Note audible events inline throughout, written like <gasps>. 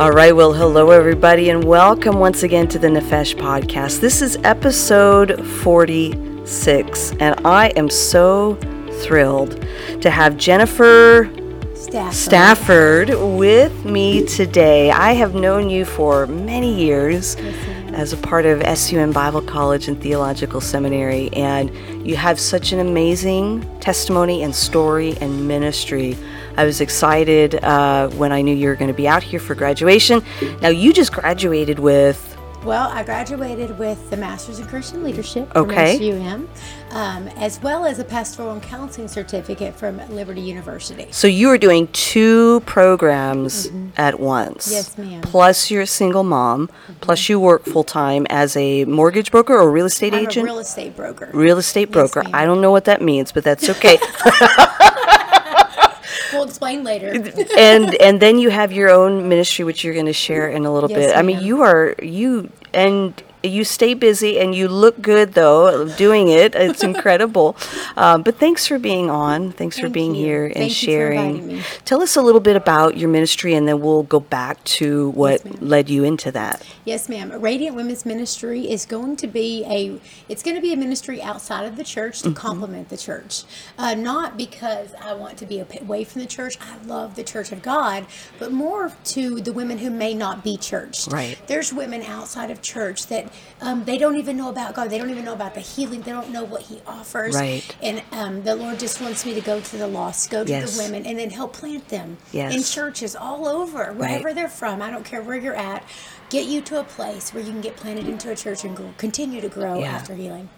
All right, well, hello everybody, and welcome once again to the Nephesh podcast. This is episode 46, and I am so thrilled to have Jennifer Stafford. Stafford with me today. I have known you for many years as a part of SUM Bible College and Theological Seminary, and you have such an amazing testimony and story and ministry. I was excited uh, when I knew you were going to be out here for graduation. Now, you just graduated with Well, I graduated with the Master's in Christian Leadership from Okay. SUM, um, as well as a Pastoral and Counseling Certificate from Liberty University. So you are doing two programs at once. Mm-hmm. Yes, ma'am. Plus you're a single mom. Plus you work full time as a mortgage broker or real estate I'm agent. a real estate broker. real estate broker. ma'am. I don't know what that means, but that's okay. <laughs> <laughs> We'll explain later. and and then you have your own ministry, which you're going to share in a little Yes, bit. I mean, ma'am. you are you and you stay busy and you look good though doing it. It's <laughs> incredible. um, but thanks for being on. Thanks for being you. here and Thank you for sharing. Tell us a little bit about your ministry, and then we'll go back to what ma'am. led you into that. Yes, ma'am. Radiant Women's Ministry is going to be a it's going to be a ministry outside of the church Mm-hmm. to complement the church. Uh, not because I want to be away from the church. I love the Church of God, but more to the women who may not be churched. Right. There's women outside of church that um, they don't even know about God. They don't even know about the healing. They don't know what He offers. Right. And um, the Lord just wants me to go to the lost, go to Yes. the women, and then help plant them Yes. in churches all over, wherever they're from. I don't care where you're at. Get you to a place where you can get planted into a church and grow, continue to grow Yeah. after healing.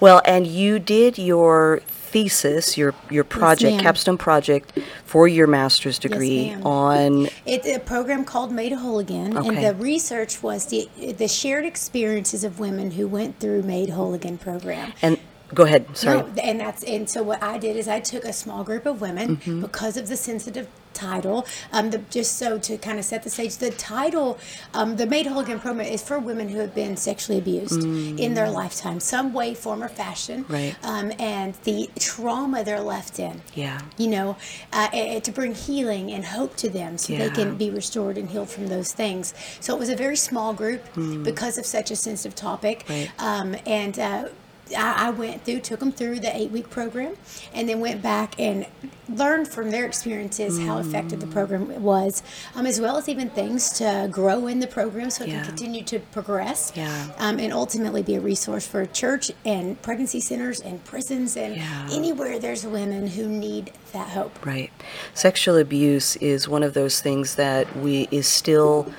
Well, and you did your thesis, your your project, ma'am. capstone project for your master's degree ma'am. on It's a program called Made Whole Again, Okay. and the research was the the shared experiences of women who went through Made Whole Again program. and go ahead. Sorry. No, and that's and so what I did is I took a small group of women Mm-hmm. because of the sensitive title. Um, the, just so to kind of set the stage, the title, um, the Made Whole Again program is for women who have been sexually abused in their lifetime, some way, form, or fashion. Mm. Right. Um, and the trauma they're left in. Yeah. You know, uh, and to bring healing and hope to them so they can be restored and healed from those things. So it was a very small group Mm. because of such a sensitive topic. Right. Um, and uh, I, I went through, took them through the eight week program, and then went back and learned from their experiences how effective the program was, um, as well as even things to grow in the program so it Yeah. can continue to progress Yeah. um, and ultimately be a resource for church and pregnancy centers and prisons and Yeah. anywhere there's women who need that help. Right. Sexual abuse is one of those things that we is still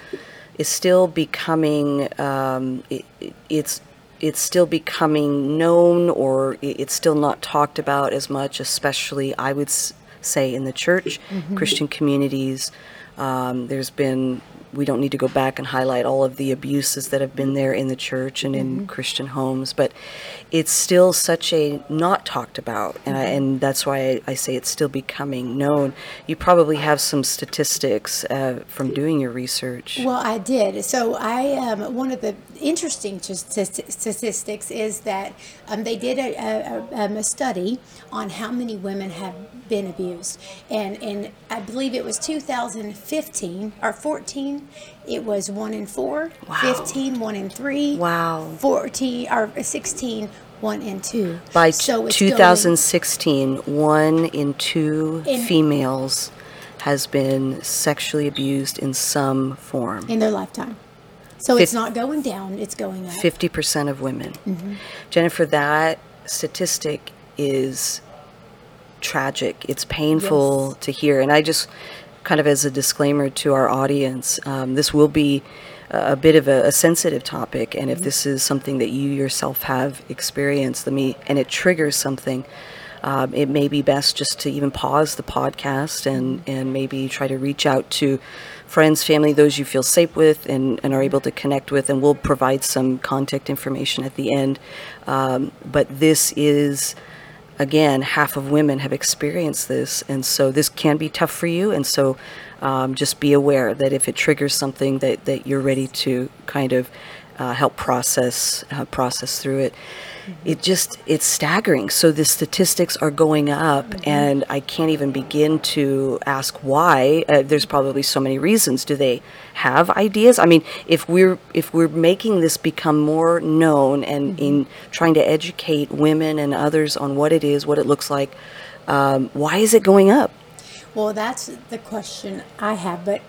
is still becoming um, it, it- it's it's still becoming known or it's still not talked about as much especially I would say in the church Christian communities. Um, there's been we don't need to go back and highlight all of the abuses that have been there in the church and in Christian homes, but it's still such a not talked about, and I, and that's why I, I say it's still becoming known. You probably have some statistics uh, from doing your research. Well, I did. So I um, one of the interesting stati- statistics is that um, they did a, a, a, um, a study on how many women have been abused, and and I believe it was 2015 or 14. It was one in four. Wow. 15, one in three. Wow. 14 or 16, one in two. By So it's going- 2016, one in two In- females has been sexually abused in some form. in their lifetime. So it's not going down; it's going up. 50% of women. Mm-hmm. Jennifer, that statistic is tragic. It's painful Yes. to hear. And I just, kind of as a disclaimer to our audience, um, this will be a, bit of a, a sensitive topic. And Mm-hmm. if this is something that you yourself have experienced, let me, and it triggers something. Um, it may be best just to even pause the podcast and, Mm-hmm. and maybe try to reach out to friends, family, those you feel safe with and, and are able to connect with, and we'll provide some contact information at the end. Um, but this is, again, half of women have experienced this, and so this can be tough for you. And so um, just be aware that if it triggers something, that, that you're ready to kind of uh, help process uh, process through it. It just it's staggering. So the statistics are going up, and I can't even begin to ask why. Uh, there's probably so many reasons. Do they have ideas? I mean, if we're if we're making this become more known and in trying to educate women and others on what it is, what it looks like, um, why is it going up? Well, that's the question I have. But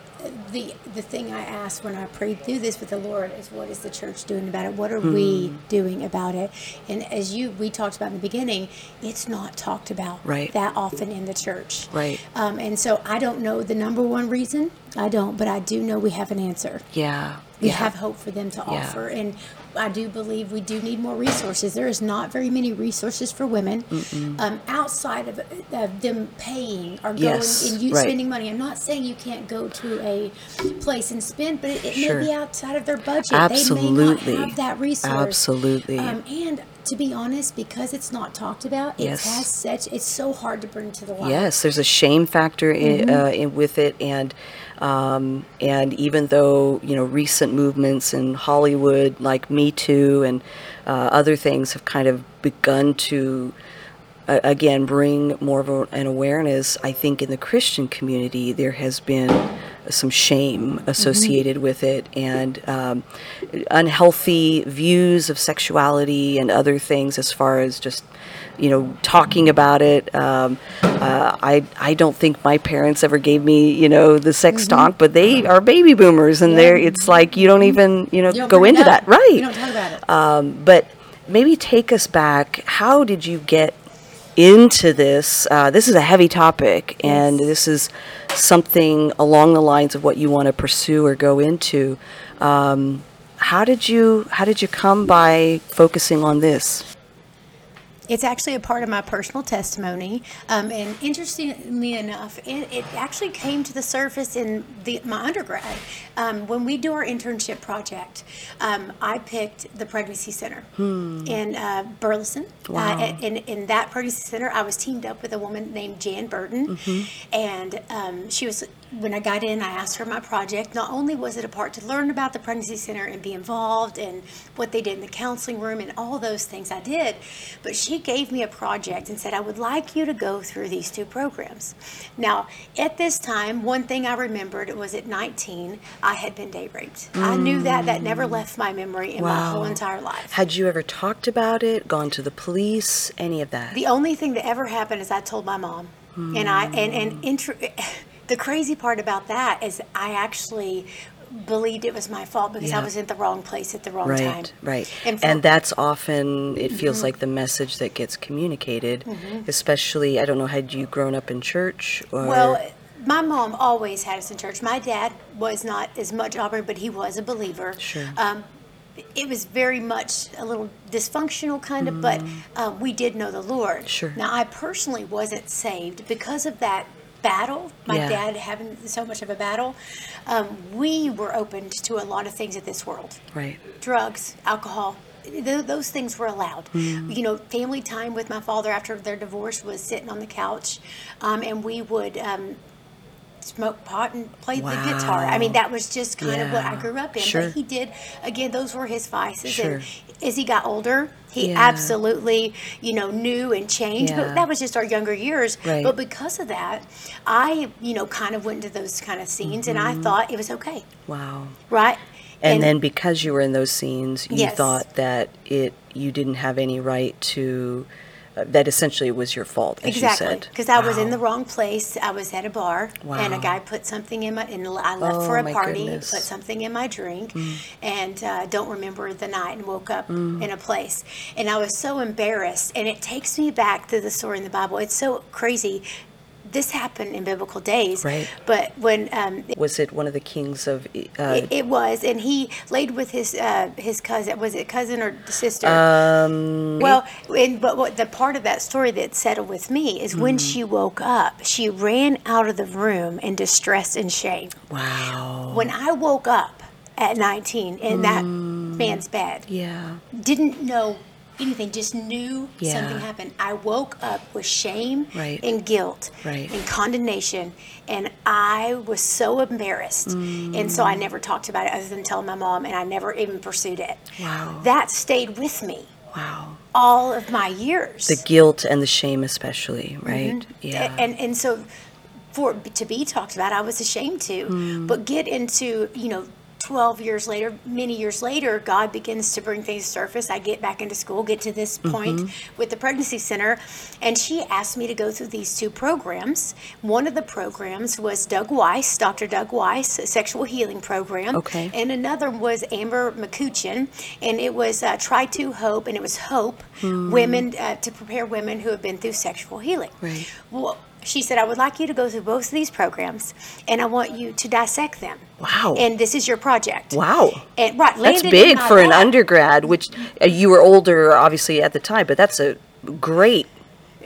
the the thing I asked when I prayed through this with the Lord is, what is the church doing about it? What are we Hmm. doing about it? And as you we talked about in the beginning, it's not talked about Right. that often in the church. Right. Um, and so I don't know the number one reason. I don't, but I do know we have an answer. Yeah. We yeah. have hope for them to Yeah. offer, and I do believe we do need more resources. There is not very many resources for women um, outside of, of them paying or going Yes, and you right. spending money. I'm not saying you can't go to a place and spend, but it, it Sure. may be outside of their budget. Absolutely. They may not have that resource. Absolutely. Um, and to be honest, because it's not talked about, it Yes. has such. It's so hard to bring to the light. Yes, there's a shame factor in, uh, in, with it, and um, and even though you know recent movements in Hollywood, like Me Too and uh, other things, have kind of begun to uh, again bring more of a, an awareness. I think in the Christian community there has been some shame associated with it and um, unhealthy views of sexuality and other things as far as just you know talking about it um, uh, I, I don't think my parents ever gave me you know the sex talk but they are baby boomers and they're it's like you don't even you know You go into that right You don't talk about it. um, but maybe take us back. How did you get into this? Uh, this is a heavy topic, and this is something along the lines of what you want to pursue or go into. Um, how did you How did you come by focusing on this? It's actually a part of my personal testimony, um, and interestingly enough, it, it actually came to the surface in the, my undergrad. Um, when we do our internship project, um, I picked the pregnancy center in uh, Burleson. Wow. Uh, in, in that pregnancy center, I was teamed up with a woman named Jan Burton, and um, she was. When I got in, I asked her my project. Not only was it a part to learn about the pregnancy center and be involved and what they did in the counseling room and all those things I did, but she gave me a project and said, I would like you to go through these two programs. Now, at this time, one thing I remembered was at 19, I had been date raped. I knew that. That never left my memory in my whole entire life. Had you ever talked about it? Gone to the police? Any of that? The only thing that ever happened is I told my mom, and I and and intro, <laughs> the crazy part about that is I actually believed it was my fault because I was in the wrong place at the wrong time. Right, right. And And, that's often, it feels Mm-hmm. like the message that gets communicated, especially, I don't know, had you grown up in church or? Well, my mom always had us in church. My dad was not as much Auburn, but he was a believer. Sure. Um, it was very much a little dysfunctional kind of, but um, we did know the Lord. Mm. Sure. Now, I personally wasn't saved because of that battle. My Yeah. dad having so much of a battle. Um, we were opened to a lot of things of this world right. drugs, alcohol. Th- those things were allowed. Mm. You know, family time with my father after their divorce was sitting on the couch, um, and we would um, smoke pot and play the guitar. I mean, that was just kind of what I grew up in. Sure. But he did, again, those were his vices. Sure. And as he got older, he Yeah. absolutely, you know, knew and changed. Yeah. But that was just our younger years. Right. But because of that, I, you know, kind of went into those kind of scenes, and Mm-hmm. I thought it was okay, Wow. right? And, then because you were in those scenes, you Yes. thought that it you didn't have any right to that essentially was your fault, as Exactly, you said. because I was in the wrong place. I was at a bar, and a guy put something in my. And I left Oh, for a party, goodness. Mm. put something in my drink, and uh, don't remember the night, and woke up Mm. in a place. And I was so embarrassed, and it takes me back to the story in the Bible. It's so crazy. This happened in biblical days, Right. But when um, Was it one of the kings of? Uh, it, it was, and he laid with his uh, his cousin. Was it cousin or sister? um, Well, and, but what the part of that story that settled with me is when Mm-hmm. she woke up, she ran out of the room in distress and shame. wow. When I woke up at 19 in that man's bed, Yeah. didn't know anything, just knew Yeah. something happened. I woke up with shame Right. and guilt Right. and condemnation, and I was so embarrassed. And so I Mm. never talked about it other than telling my mom, and I never even pursued it. Wow. That stayed with me Wow. all of my years. The guilt and the shame, especially, right? Yeah. A- and and so for to be talked about i was ashamed to Hmm. but get into you know 12 years later many years later god begins to bring things to surface i get back into school get to this point Mm-hmm. with the pregnancy center and she asked me to go through these two programs one of the programs was doug weiss dr doug weiss a sexual healing program Okay. and another was amber mccutcheon and it was uh, try to hope and it was hope women uh, to prepare women who have been through sexual healing Right. well, she said, I would like you to go through both of these programs and I want you to dissect them. Wow. And this is your project. wow. And right, That's big for an lap. undergrad, which uh, you were older, obviously, at the time, but that's a great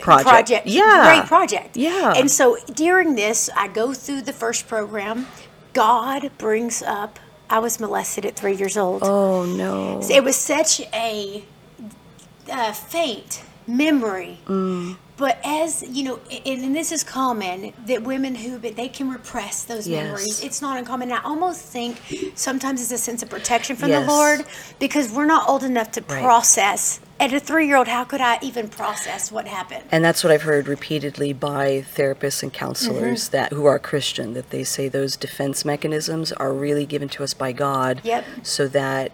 project. Yeah. Great project. Yeah. And so during this, I go through the first program. God brings up, I was molested at three years old. Oh, no. It was such a uh, faint memory. Mm. But as you know, and, and this is common that women who but they can repress those Yes. memories. It's not uncommon. And I almost think sometimes it's a sense of protection from Yes. the Lord because we're not old enough to Right. process. At a three-year-old, how could I even process what happened? And that's what I've heard repeatedly by therapists and counselors Mm-hmm. that who are Christian that they say those defense mechanisms are really given to us by God Yep. so that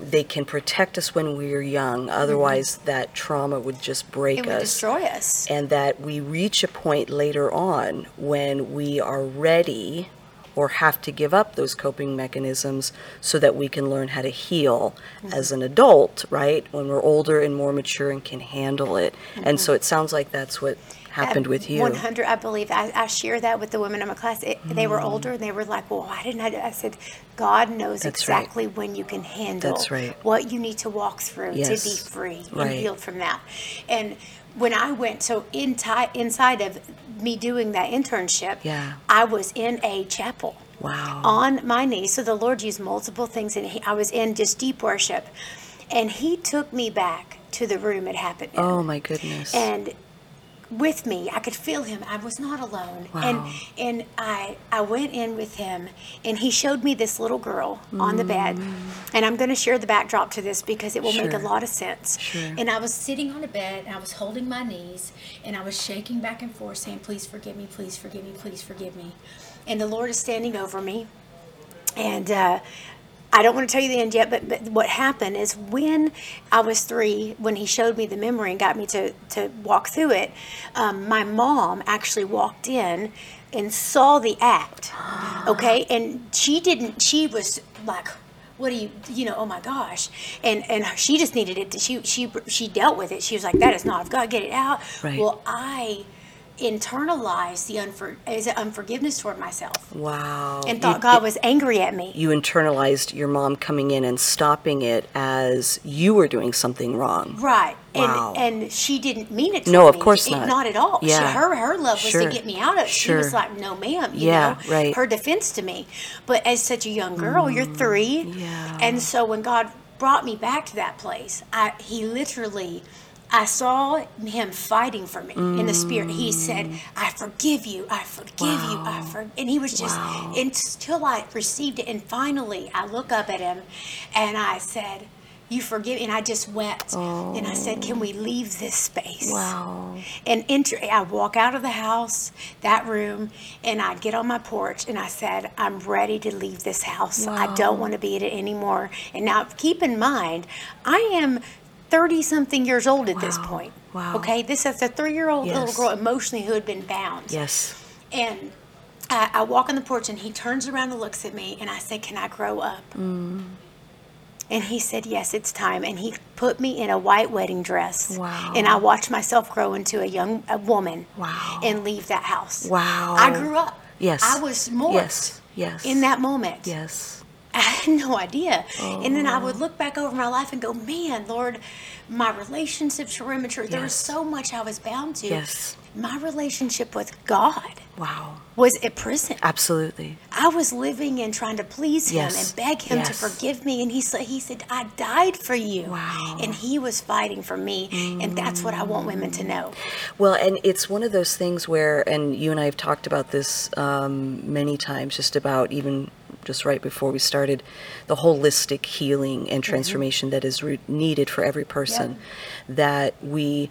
they can protect us when we're young. Otherwise that trauma would just break Mm-hmm. It would us. destroy us. and that we reach a point later on when we are ready or have to give up those coping mechanisms so that we can learn how to heal as an adult, right? When we're older and more mature and can handle it. And so it sounds like that's what happened with you. 100, I believe. I, I share that with the women in my class. It, They Mm. were older and they were like, well, why didn't I I said, God knows That's right. exactly when you can handle That's right. what you need to walk through to be Yes. free and Right. healed from that. And when I went, so in ti- inside of me doing that internship, Yeah. I was in a chapel Wow. on my knees. So the Lord used multiple things, and he, I was in just deep worship. And He took me back to the room it happened in Oh my goodness. and with me. I could feel him. I was not alone. Wow. and and i i went in with him and he showed me this little girl on the bed. And i'm going to share the backdrop to this because it will make a Mm. Lot of sense. Sure. and i was sitting on a bed and i was holding my knees and i was shaking back and forth saying please forgive me please forgive me please forgive me. And the lord is standing over me. And uh, I don't want to tell you the end yet, but, but what happened is when I was three, when he showed me the memory and got me to, to walk through it, um, my mom actually walked in and saw the act. <gasps> Okay. And she didn't, she was like, what do you, you know, oh my gosh. And, and she just needed it. To, she, she, she dealt with it. She was like, that is not, I've got to get it out. Right. Well, I internalized the unfor- is it unforgiveness toward myself wow. and You- thought God was angry at me. you internalized your mom coming in and stopping it as you were doing something wrong. Right. Wow. And and she didn't mean it to No, of me. course It- not. Not at all. She, Yeah. her her love was Sure. to get me out of it. She was like, no ma'am, you Yeah, know. right. Her defense to me. But as such a young girl, you're three. Mm, yeah. And so when God brought me back to that place, I he literally I saw him fighting for me in the spirit. He mm. said, "I forgive you. I forgive you. I Wow. for." And he was just Wow. until I received it. And finally, I look up at him, and I said, "You forgive?" Me. And I just wept. And I said, "Can we oh. leave this space?" Wow. And enter, I walk out of the house, that room, and I get on my porch and I said, I'm ready to leave this house. I don't want to be in it anymore. And now keep in mind, I am 30 something years old at this point. Wow. Okay, this is a three year old little girl emotionally who had been bound. Yes. And I, I walk on the porch and he turns around and looks at me and I said, Can I grow up? Mm. And he said, Yes, it's time. And he put me in a white wedding dress. Wow. And I watched myself grow into a young a woman Wow. and leave that house. Wow. I grew up. Yes. I was morphed Yes. Yes. in that moment. Yes. I had no idea. And then I would look back over my life and go, man, Lord, my relationships were immature. There was so much I was bound to. Yes. My relationship with God Wow. was at prison. Absolutely. I was living and trying to please him Yes. and beg him to forgive me. And he said, he said, I died for you. Wow. And he was fighting for me. And that's what I want women to know. Well, and it's one of those things where, and you and I have talked about this um, many times, just about even just right before we started, the holistic healing and transformation that is re- needed for every person. That we,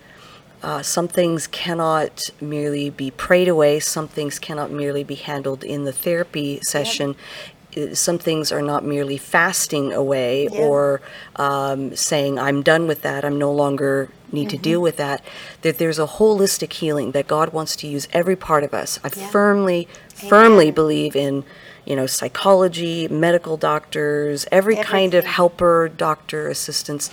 uh, some things cannot merely be prayed away, some things cannot merely be handled in the therapy session. Uh, Some things are not merely fasting away Yeah. or um, saying, I'm done with that, I'm no longer need to Mm-hmm. deal with that. That there's a holistic healing that God wants to use every part of us. I Yeah. firmly, firmly believe in, you know, psychology, medical doctors, every kind of helper, doctor, assistants.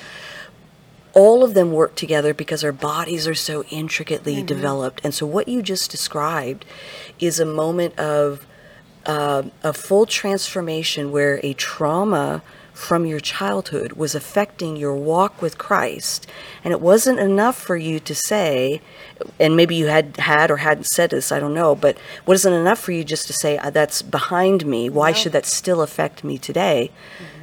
All of them work together because our bodies are so intricately Mm-hmm. developed. And so, what you just described is a moment of uh, a full transformation where a trauma from your childhood was affecting your walk with Christ. And it wasn't enough for you to say, and maybe you had had or hadn't said this, I don't know, but wasn't enough for you just to say, "Uh, that's behind me. Why No. should that still affect me today?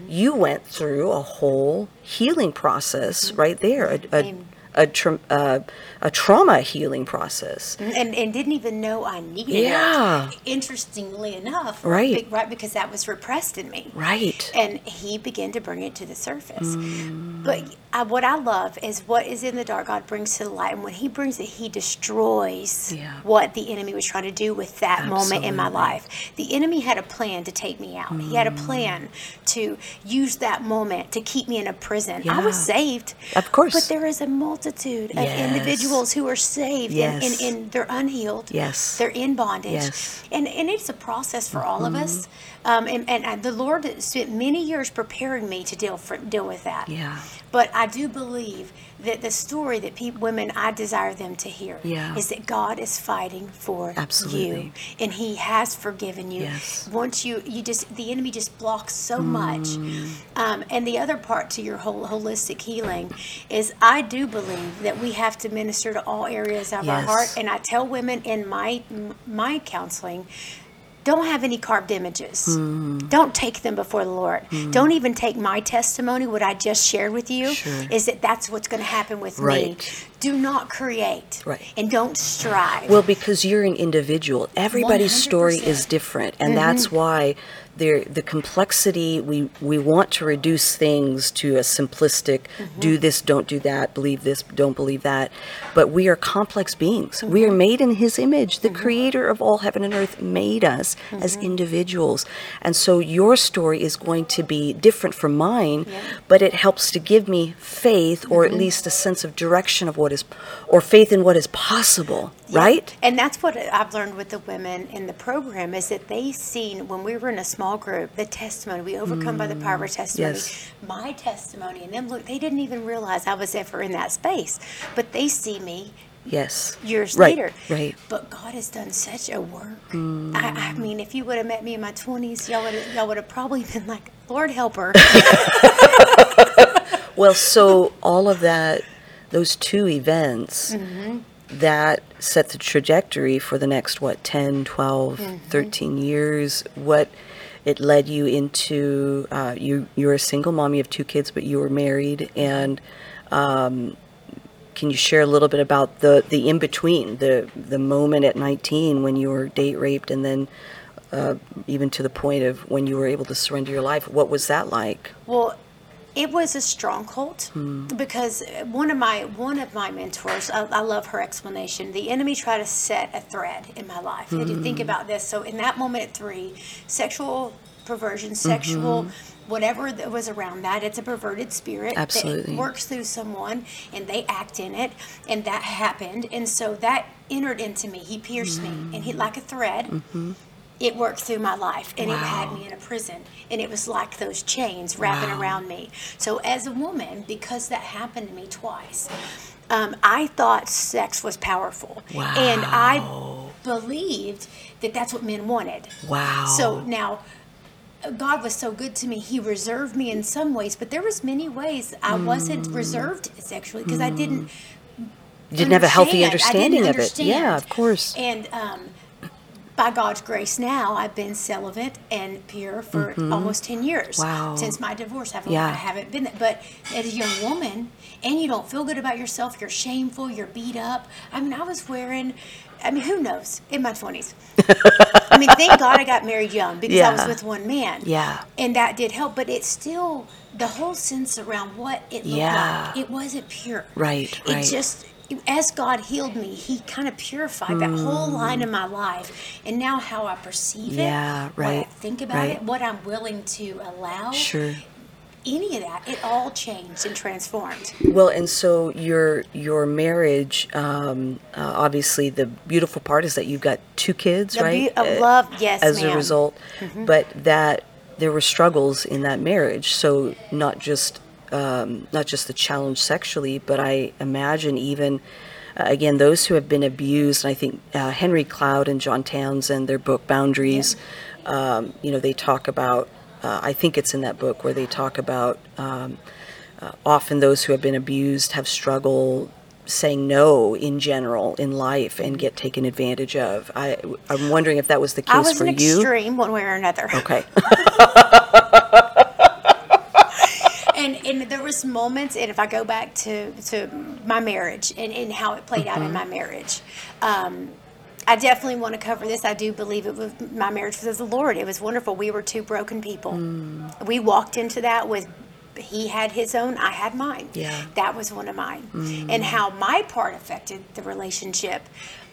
You went through a whole healing process right there, a, a. a, tra- uh, a trauma healing process. and, and didn't even know I needed Yeah. it. Interestingly enough, Right. right, because that was repressed in me. Right. And he began to bring it to the surface. Mm. But I, what I love is what is in the dark, God brings to the light. And when he brings it, he destroys Yeah. what the enemy was trying to do with that moment in my life. The enemy had a plan to take me out, he had a Mm. plan to use that moment to keep me in a prison. I was saved. Of course. But there is a multitude of Yes. individuals who are saved and, Yes. and, and they're unhealed. Yes. They're in bondage. Yes. Mm-hmm. And, and it's a process for all of us. Um, and, and, and the Lord spent many years preparing me to deal for, deal with that. Yeah. But I do believe that the story that people, women, I desire them to hear Yeah. is that God is fighting for Absolutely. you, and He has forgiven you. Yes. Once you, you just the enemy just blocks so much. Um, and the other part to your whole holistic healing is I do believe that we have to minister to all areas of our heart, and I tell women in my my counseling don't have any carved images. Hmm. Don't take them before the Lord. Don't even take my testimony, what I just shared with you, Sure. is that that's what's going to happen with me. Do not create. Right. And don't strive. Well, because you're an individual, everybody's story 100%. is different, and that's mm-hmm. why there the complexity. We we want to reduce things to a simplistic: mm-hmm. do this, don't do that, believe this, don't believe that. But we are complex beings. We are mm-hmm. made in His image. The Creator of all heaven and earth made us as individuals, and so your story is going to be different from mine. But it helps to give me faith, or at least a sense of direction of what is, or faith in what is possible. Right? And that's what I've learned with the women in the program is that they seen when we were in a small group the testimony we overcome by the power of our mm, testimony. yes. My testimony and them look they didn't even realize I was ever in that space, but they see me Yes. years Right, later. right. But God has done such a work. I, I mm. mean, if you would have met me in my twenties, y'all would y'all would have probably been like, Lord help her. <laughs> Well, so all of that, those two events that set the trajectory for the next, what, 10, 12, 13 years, what it led you into, uh, you, you're a single mom, you have two kids, but you were married, and um, can you share a little bit about the, the in-between, the, the moment at 19 when you were date raped, and then uh, even to the point of when you were able to surrender your life, what was that like? Well, it was a stronghold hmm. because one of my one of my mentors, I, I love her explanation. The enemy tried to set a thread in my life. I had to think hmm. about this. So in that moment at three, sexual perversion, mm-hmm. sexual. Whatever that was around that, it's a perverted spirit Absolutely. that works through someone and they act in it, and that happened. And so that entered into me. He pierced me, hmm. and he, like a thread, mm-hmm. It worked through my life and it had me in a prison and it was like those chains wrapping around me so as a woman because that happened to me twice um, i thought sex was powerful and i believed that that's what men wanted Wow. so now God was so good to me. He reserved me in some ways, but there was many ways I wasn't reserved sexually because I didn't You didn't have a healthy understand. Understanding of it. Yeah, of course. And um, by God's grace, now I've been celibate and pure for almost ten years. Mm-hmm. Wow. Since my divorce, I've, Yeah. I haven't been. But as a young woman, and you don't feel good about yourself, you're shameful, you're beat up. I mean, I was wearing. I mean, who knows? In my twenties. I mean, thank God I got married young because I was with one man. Yeah. And that did help, but it's still the whole sense around what it looked Yeah. like. It wasn't pure. Right, It right. just as God healed me, He kind of purified that whole line of my life, and now how I perceive it, Yeah, what I right, think about right. it, what I'm willing to allow, Sure. any of that, it all changed and transformed. Well, and so your your marriage, um, uh, obviously, the beautiful part is that you've got two kids, The right? of Uh, love, yes, As a ma'am. result, but that there were struggles in that marriage. So not just um, not just the challenge sexually, but I imagine even. Uh, again, those who have been abused, and I think uh, Henry Cloud and John Townsend, their book Boundaries, um, you know, they talk about, uh, I think it's in that book where they talk about um, uh, often those who have been abused have struggled saying no in general in life and get taken advantage of. I, I'm wondering if that was the case I was for an you. extreme one way or another. Okay. <laughs> <laughs> there was moments and if i go back to to my marriage and, and how it played out in my marriage um I definitely want to cover this. I do believe it was my marriage was the Lord. It was wonderful. We were two broken people. We walked into that with he had his own, I had mine. Yeah. That was one of mine. And how my part affected the relationship.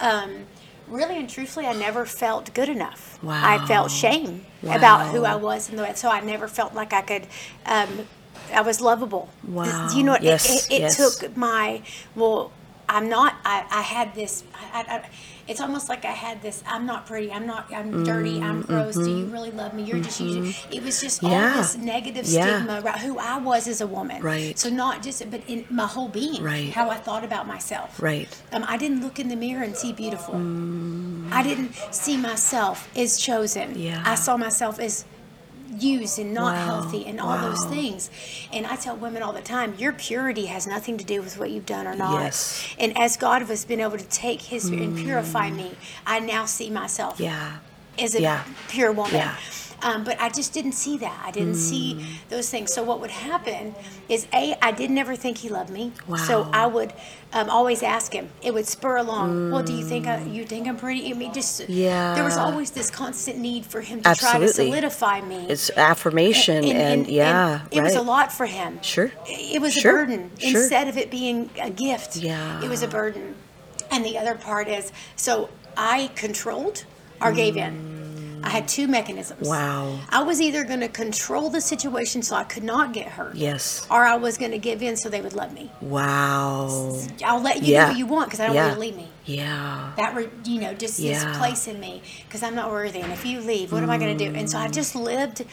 Um, really and truthfully, I never felt good enough. Wow. I felt shame about who I was and the way, so I never felt like I could. Um, I was lovable. Wow. You know, it, Yes, it, it yes. took my well. I'm not. I, I had this. I, I, it's almost like I had this. I'm not pretty. I'm not. I'm dirty. I'm gross. Do you really love me? You're just using. It was just all Mm-hmm. This negative Yeah. stigma about who I was as a woman. Right. So not just, but in my whole being. Right. How I thought about myself. Right. Um, I didn't look in the mirror and see beautiful. I didn't see myself as chosen. Yeah. I saw myself as used and not Wow. healthy and all those things. And I tell women all the time, your purity has nothing to do with what you've done or not. Yes. And as God has been able to take His and purify mm. me, I now see myself Yeah. as a Yeah. pure woman. Yeah. Um, but I just didn't see that. I didn't see those things. So what would happen is a I did never think he loved me. So I would um, always ask him. It would spur along. Well, do you think I, you think I'm pretty? I mean, just yeah. there was always this constant need for him to try to solidify me. It's affirmation and, yeah, it was a lot for him. Sure. It was Sure. a burden Sure. instead of it being a gift. Yeah. It was a burden. And the other part is so I controlled or gave in. I had two mechanisms. Wow. I was either going to control the situation so I could not get hurt. Yes. Or I was going to give in so they would love me. Wow. I'll let you Yeah. do what you want because I don't Yeah. want you to leave me. Yeah. That, re, you know, just Yeah. this place in me because I'm not worthy. And if you leave, what am I going to do? And so I just lived,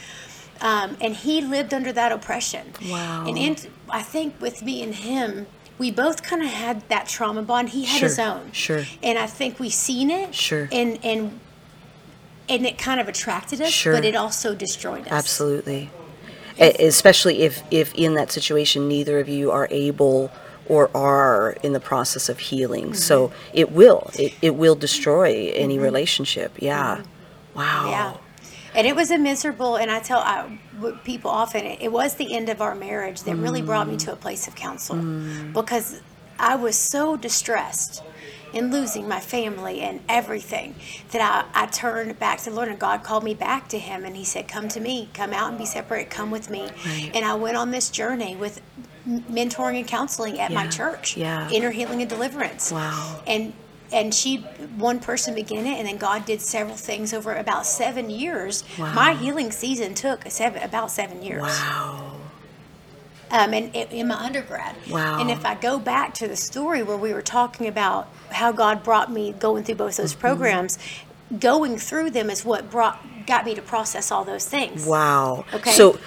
um, and he lived under that oppression. Wow. And in, I think with me and him, we both kind of had that trauma bond. He had his own. sure. And I think we seen it. Sure. And and and it kind of attracted us, Sure. but it also destroyed us. Absolutely. E- Especially if, if in that situation neither of you are able or are in the process of healing. So Mm-hmm. it will. It, it will destroy any relationship. Yeah. Wow. Mm-hmm. Yeah. And it was a miserable, and I tell I, people often, it, it was the end of our marriage that really brought me to a place of counsel because I was so distressed in losing my family and everything that I, I turned back to the Lord and God called me back to Him and He said, Come to me, come out and be separate, come with me. Right. And I went on this journey with m- mentoring and counseling at my church, Yeah. inner healing and deliverance Wow. and and she one person began it and then god did several things over about seven years Wow. my healing season took seven, about seven years Wow. Um, and in, in my undergrad Wow. and if i go back to the story where we were talking about how god brought me going through both those Mm-hmm. programs going through them is what brought got me to process all those things Wow. Okay. So,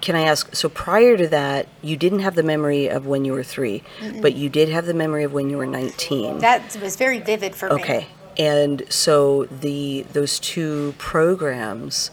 can I ask? So, prior to that, you didn't have the memory of when you were 3 but you did have the memory of when you were nineteen. that was very vivid for me okay. And so the those two programs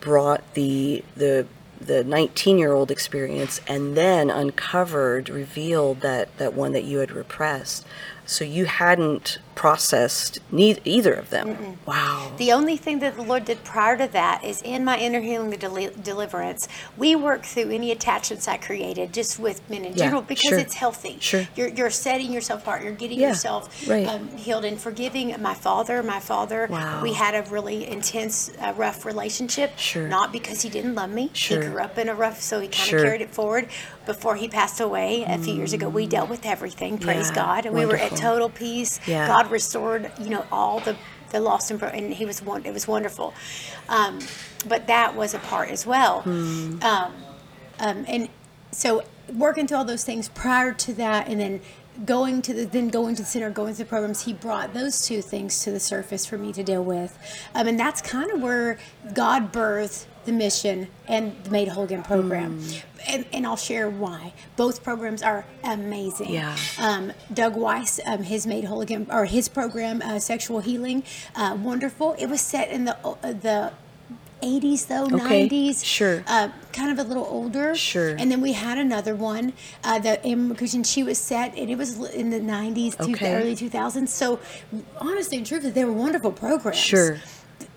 brought the the the 19 year old experience and then uncovered revealed that that one that you had repressed. So you hadn't processed neither, either of them wow The only thing that the Lord did prior to that is in my inner healing and deli- deliverance, we work through any attachments I created just with men in Yeah, general because sure, it's healthy. sure. You're, you're setting yourself apart. You're getting Yeah, yourself right. um, healed and forgiving. My father, my father, Wow. we had a really intense, uh, rough relationship. Sure. Not because he didn't love me. Sure. He grew up in a rough, so he kind of carried it forward. Before he passed away a few years ago, we dealt with everything. Praise Yeah, God. And we were at total peace. Yeah. God restored, you know, all the the lost and, and he was one. It was wonderful, um, but that was a part as well. Hmm. Um, um, and so working through all those things prior to that and then going to the then going to the center going to the programs he brought those two things to the surface for me to deal with um, and that's kind of where god birthed the mission and the made whole again program Hmm. and, and i'll share why both programs are amazing Yeah. um, doug weiss um, his made whole again or his program uh, sexual healing uh, wonderful it was set in the uh, the 80s though Okay, 90s sure. uh, kind of a little older. Sure. And then we had another one, uh, the immigration. She was set, and it was in the '90s, to Okay. the early 2000s. So, honestly and truthfully, they were wonderful programs. Sure.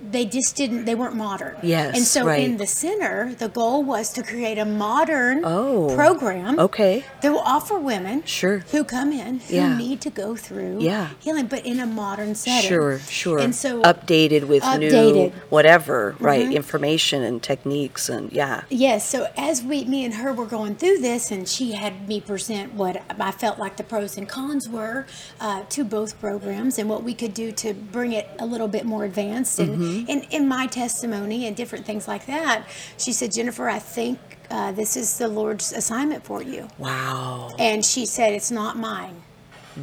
They just didn't. They weren't modern. Yes, And so, right. in the center, the goal was to create a modern Oh, program. okay. That will offer women Sure. who come in who Yeah. need to go through Yeah. healing, but in a modern setting. Sure, sure. And so updated with new Updated. whatever, right? Mhm. Information and techniques and yeah. Yes, so as we, me and her were going through this, and she had me present what I felt like the pros and cons were uh, to both programs, and what we could do to bring it a little bit more advanced, and in, in my testimony and different things like that. She said, Jennifer, I think uh, this is the Lord's assignment for you, Wow. and she said it's not mine.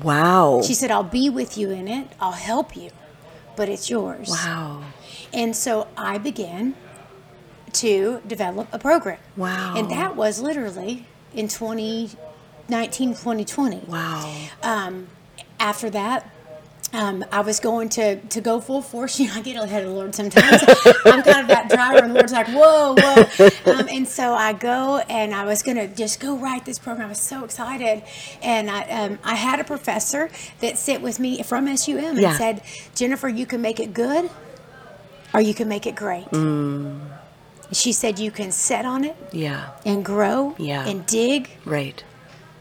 Wow. She said I'll be with you in it, I'll help you, but it's yours. wow. And so I began to develop a program. Wow. And that was literally in 2019, 2020. Wow. Um, after that, um, I was going to, to go full force. <laughs> You know, I get ahead of the Lord sometimes. <laughs> I'm kind of that driver, and the Lord's like, whoa, whoa. Um, and so I go, and I was going to just go write this program. I was so excited. And I, um, I had a professor that sit with me from SUM and Yeah. said, Jennifer, you can make it good or you can make it great. Mm. She said, you can set on it Yeah. and grow Yeah. and dig Right.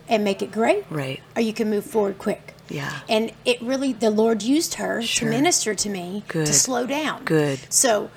and make it great Right. or you can move forward quick. Yeah. And it really, the Lord used her Sure. to minister to me Good. to slow down. Good. So,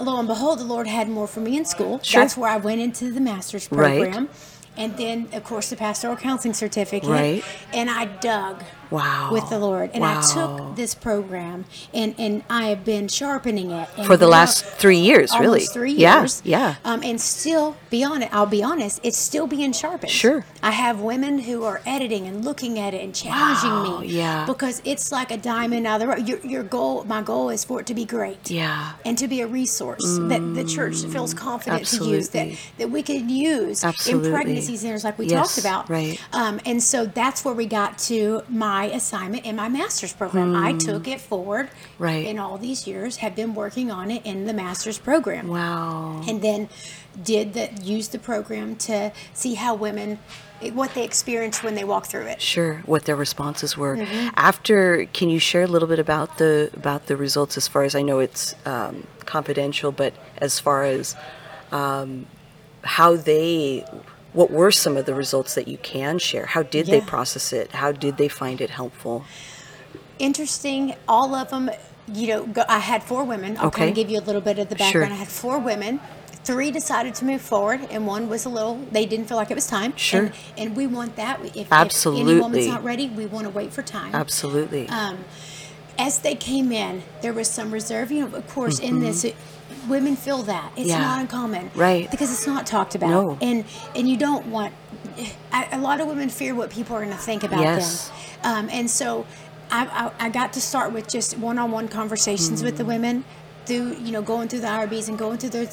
lo and behold, the Lord had more for me in school. Sure. That's where I went into the master's Right. program. And then, of course, the pastoral counseling certificate. Right. And I dug Wow. with the Lord. And I took this program and, and I have been sharpening it. For the last three years, really. three years. yeah. Um, and still, be honest, I'll be honest, it's still being sharpened. Sure. I have women who are editing and looking at it and challenging Wow, me. yeah. Because it's like a diamond out of the rough. Your, your goal, my goal is for it to be great. Yeah. And to be a resource that the church feels confident to use, that, Mm, absolutely. that we could use Absolutely. in pregnancy centers like we Yes, talked about. right. Um, and so that's where we got to my assignment in my master's program. I took it forward. Hmm. Right. In all these years, have been working on it in the master's program Wow. and then did the use the program to see how women what they experienced when they walk through it Sure, what their responses were. Mm-hmm. After, can you share a little bit about the about the results? As far as I know, it's um, confidential, but as far as um, how they, what were some of the results that you can share? How did they process it? How did they find it helpful? interesting all of them you know go, i had four women i'll Okay. kind of give you a little bit of the background. Sure. i had four women three decided to move forward and one was a little they didn't feel like it was time Sure. and, and we want that if, if any woman's not ready we want to wait for time Absolutely. um, as they came in, there was some reserve. You know, of course, in this, it, women feel that it's Mm-hmm. Yeah. not uncommon, Right. Because it's not talked about, No. and and you don't want. I, a lot of women fear what people are going to think about Yes. them, um, and so I, I, I got to start with just one-on-one conversations with the women. Through you know going through the IRBs and going through their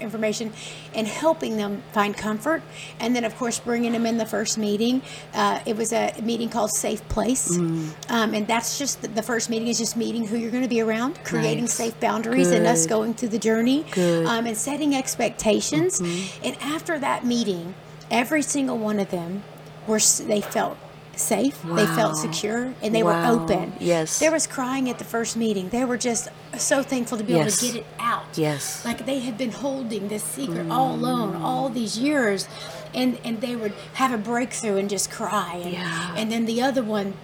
information and helping them find comfort and then of course bringing them in the first meeting uh, it was a meeting called safe place Mm. um, and that's just the, the first meeting is just meeting who you're going to be around creating Nice. safe boundaries and us going through the journey um, and setting expectations Mm-hmm. and after that meeting every single one of them were they felt safe they felt secure and they Wow. were open Yes. there was crying at the first meeting they were just so thankful to be able to get it out Yes. like they had been holding this secret all alone all these years and and they would have a breakthrough and just cry and, Yeah. and then the other one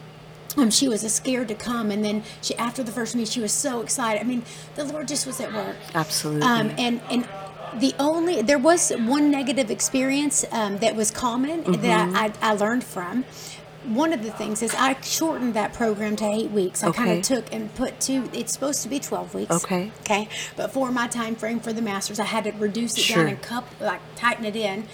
um, she was scared to come and then she after the first meeting she was so excited i mean the lord just was at work Absolutely. um, and and the only there was one negative experience um, that was common Mm-hmm. that I, I learned from. One of the things is I shortened that program to eight weeks. I kind of took and put two. It's supposed to be twelve weeks. Okay. Okay. But for my time frame for the masters, I had to reduce it Sure. down and cup like tighten it in.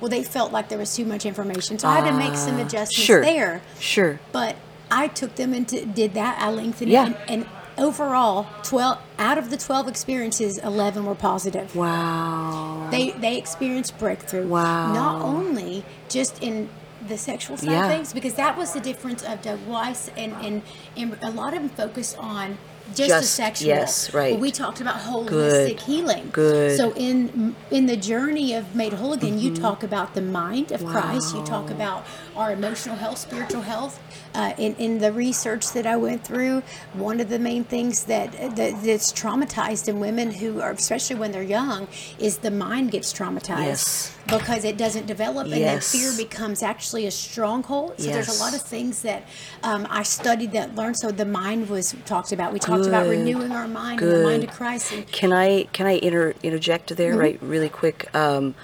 Well, they felt like there was too much information, so I had to make some adjustments Ah, sure. there. Sure. But I took them and t- did that. I lengthened Yeah. it, and, and overall, twelve out of the twelve experiences, eleven were positive. Wow. They they experienced breakthrough. Wow. Not only just in the sexual side Yeah. of things, because that was the difference of Doug Weiss, and and, and a lot of them focused on just, the sexual. yes, right. But we talked about holistic Good. healing. Good. So in in the journey of Made Whole Again, you talk about the mind of Christ. You talk Mm-hmm. About our emotional health, spiritual health. Uh, in, in the research that I went through, one of the main things that, that that's traumatized in women who are, especially when they're young, is the mind gets traumatized Yes. because it doesn't develop, and Yes. fear becomes actually a stronghold. So there's a lot of things that um, I studied that learned. So the mind was talked about. We talked about renewing our mind and the mind Good. of Christ. And Can I can I inter, interject there Mm-hmm. right really quick? Um,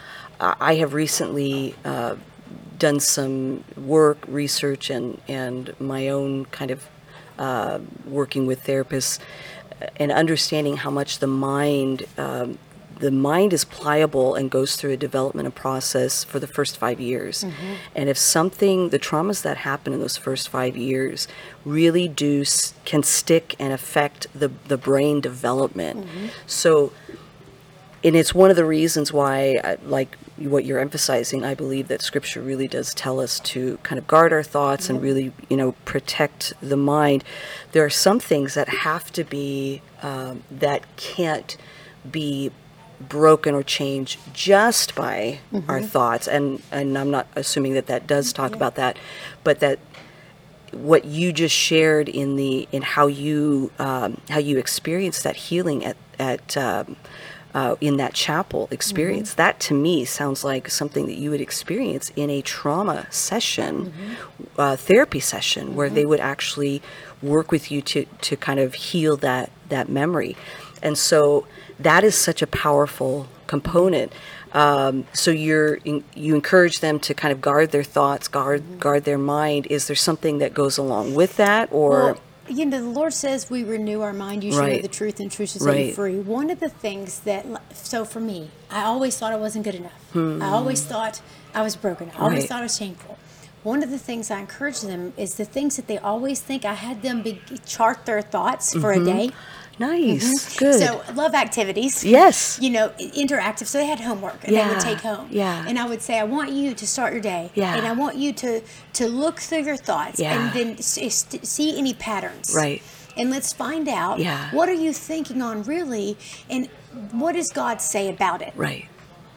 I I have recently uh, done some work, research, and and my own kind of uh, working with therapists uh, and understanding how much the mind. Um, the mind is pliable and goes through a developmental process for the first five years. And if something, the traumas that happen in those first five years really do, can stick and affect the, the brain development. So, and it's one of the reasons why, like what you're emphasizing, I believe that Scripture really does tell us to kind of guard our thoughts and really, you know, protect the mind. There are some things that have to be um, that can't be broken or changed just by our thoughts, and and I'm not assuming that that does talk about that, but that what you just shared in the in how you um, how you experienced that healing at at um, uh, in that chapel experience. That to me sounds like something that you would experience in a trauma session uh, therapy session where they would actually work with you to to kind of heal that that memory. And so that is such a powerful component. Um, so you're in, you encourage them to kind of guard their thoughts, guard guard their mind. Is there something that goes along with that, or Well, you know, the Lord says we renew our mind. You should know the truth, and truth shall set you free. One of the things that, so for me, I always thought I wasn't good enough. I always thought I was broken. I always Hmm. Right. thought I was shameful. One of the things I encourage them is the things that they always think. I had them be, chart their thoughts for a day. Nice. Mm-hmm. So love activities. Yes. You know, interactive. So they had homework and they would take home. yeah. And I would say, I want you to start your day. Yeah. And I want you to to look through your thoughts Yeah. and then see any patterns. Right. And let's find out Yeah. what are you thinking on really and what does God say about it? right,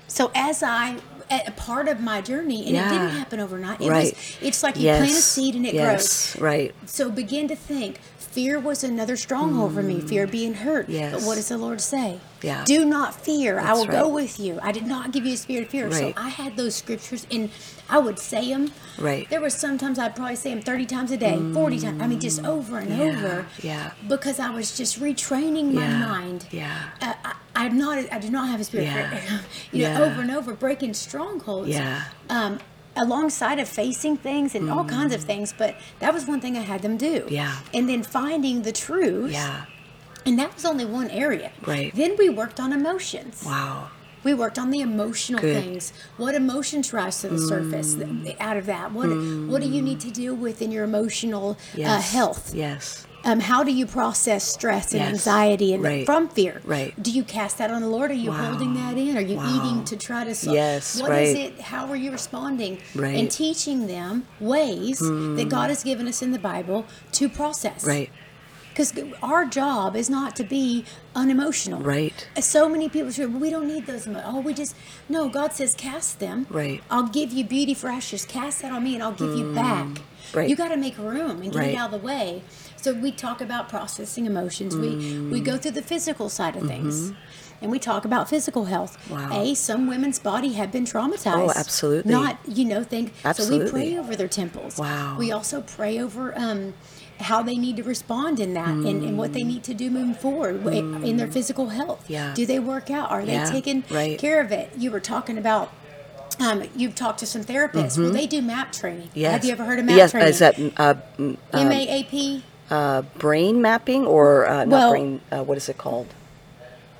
So as I a part of my journey and it didn't happen overnight. It right. was it's like you plant a seed and it grows. Right, So begin to think. Fear was another stronghold for me. Fear of being hurt. But what does the Lord say? Yeah. Do not fear. I That's will go with you. I did not give you a spirit of fear. Right. So I had those scriptures and I would say them. Right. There were sometimes I'd probably say them 30 times a day, 40 times. I mean, just over and Yeah, over. yeah. Because I was just retraining my Yeah, mind. yeah. Uh, I, I'm not. I do not have a spirit Yeah, of fear. <laughs> you know, yeah. over and over, breaking strongholds Yeah. um, alongside of facing things and all kinds of things. But that was one thing I had them do. Mm. Yeah. And then finding the truth. yeah, And that was only one area. Right. Then we worked on emotions. wow, We worked on the emotional Good. things. What emotions rise to the surface out of that? What What do you need to deal with in your emotional uh, health? yes, Um, how do you process stress and Yes. anxiety and Right. from fear? Right. Do you cast that on the Lord? Are you Wow. holding that in? Are you Wow. eating to try to solve? Yes, What is right. it? How are you responding? Right. Hmm. And teaching them ways that God has given us in the Bible to process. Right. Because our job is not to be unemotional. Right. So many people say, well, we don't need those emotions. Oh, we just, no, God says cast them. Right. I'll give you beauty for ashes. Cast that on me and I'll give you back. Mm. Right. You got to make room and get Right. it out of the way. So we talk about processing emotions. We, we Mm. go through the physical side of things. And we talk about physical health. Mm-hmm. Wow. A, some women's body have been traumatized. Oh, absolutely. Not, you know, think. Absolutely. So we pray over their temples. Wow. We also pray over um, how they need to respond in that and, and what they need to do moving forward w in their physical health. Mm. Yeah. Do they work out? Are Yeah, they taking right. care of it? You were talking about. Um, you've talked to some therapists. Well, they do MAP training. Mm-hmm. Yes. Have you ever heard of MAP yes. training? Is that uh, m- M A A P? Uh, brain mapping or uh, not Well- brain? Uh, what is it called?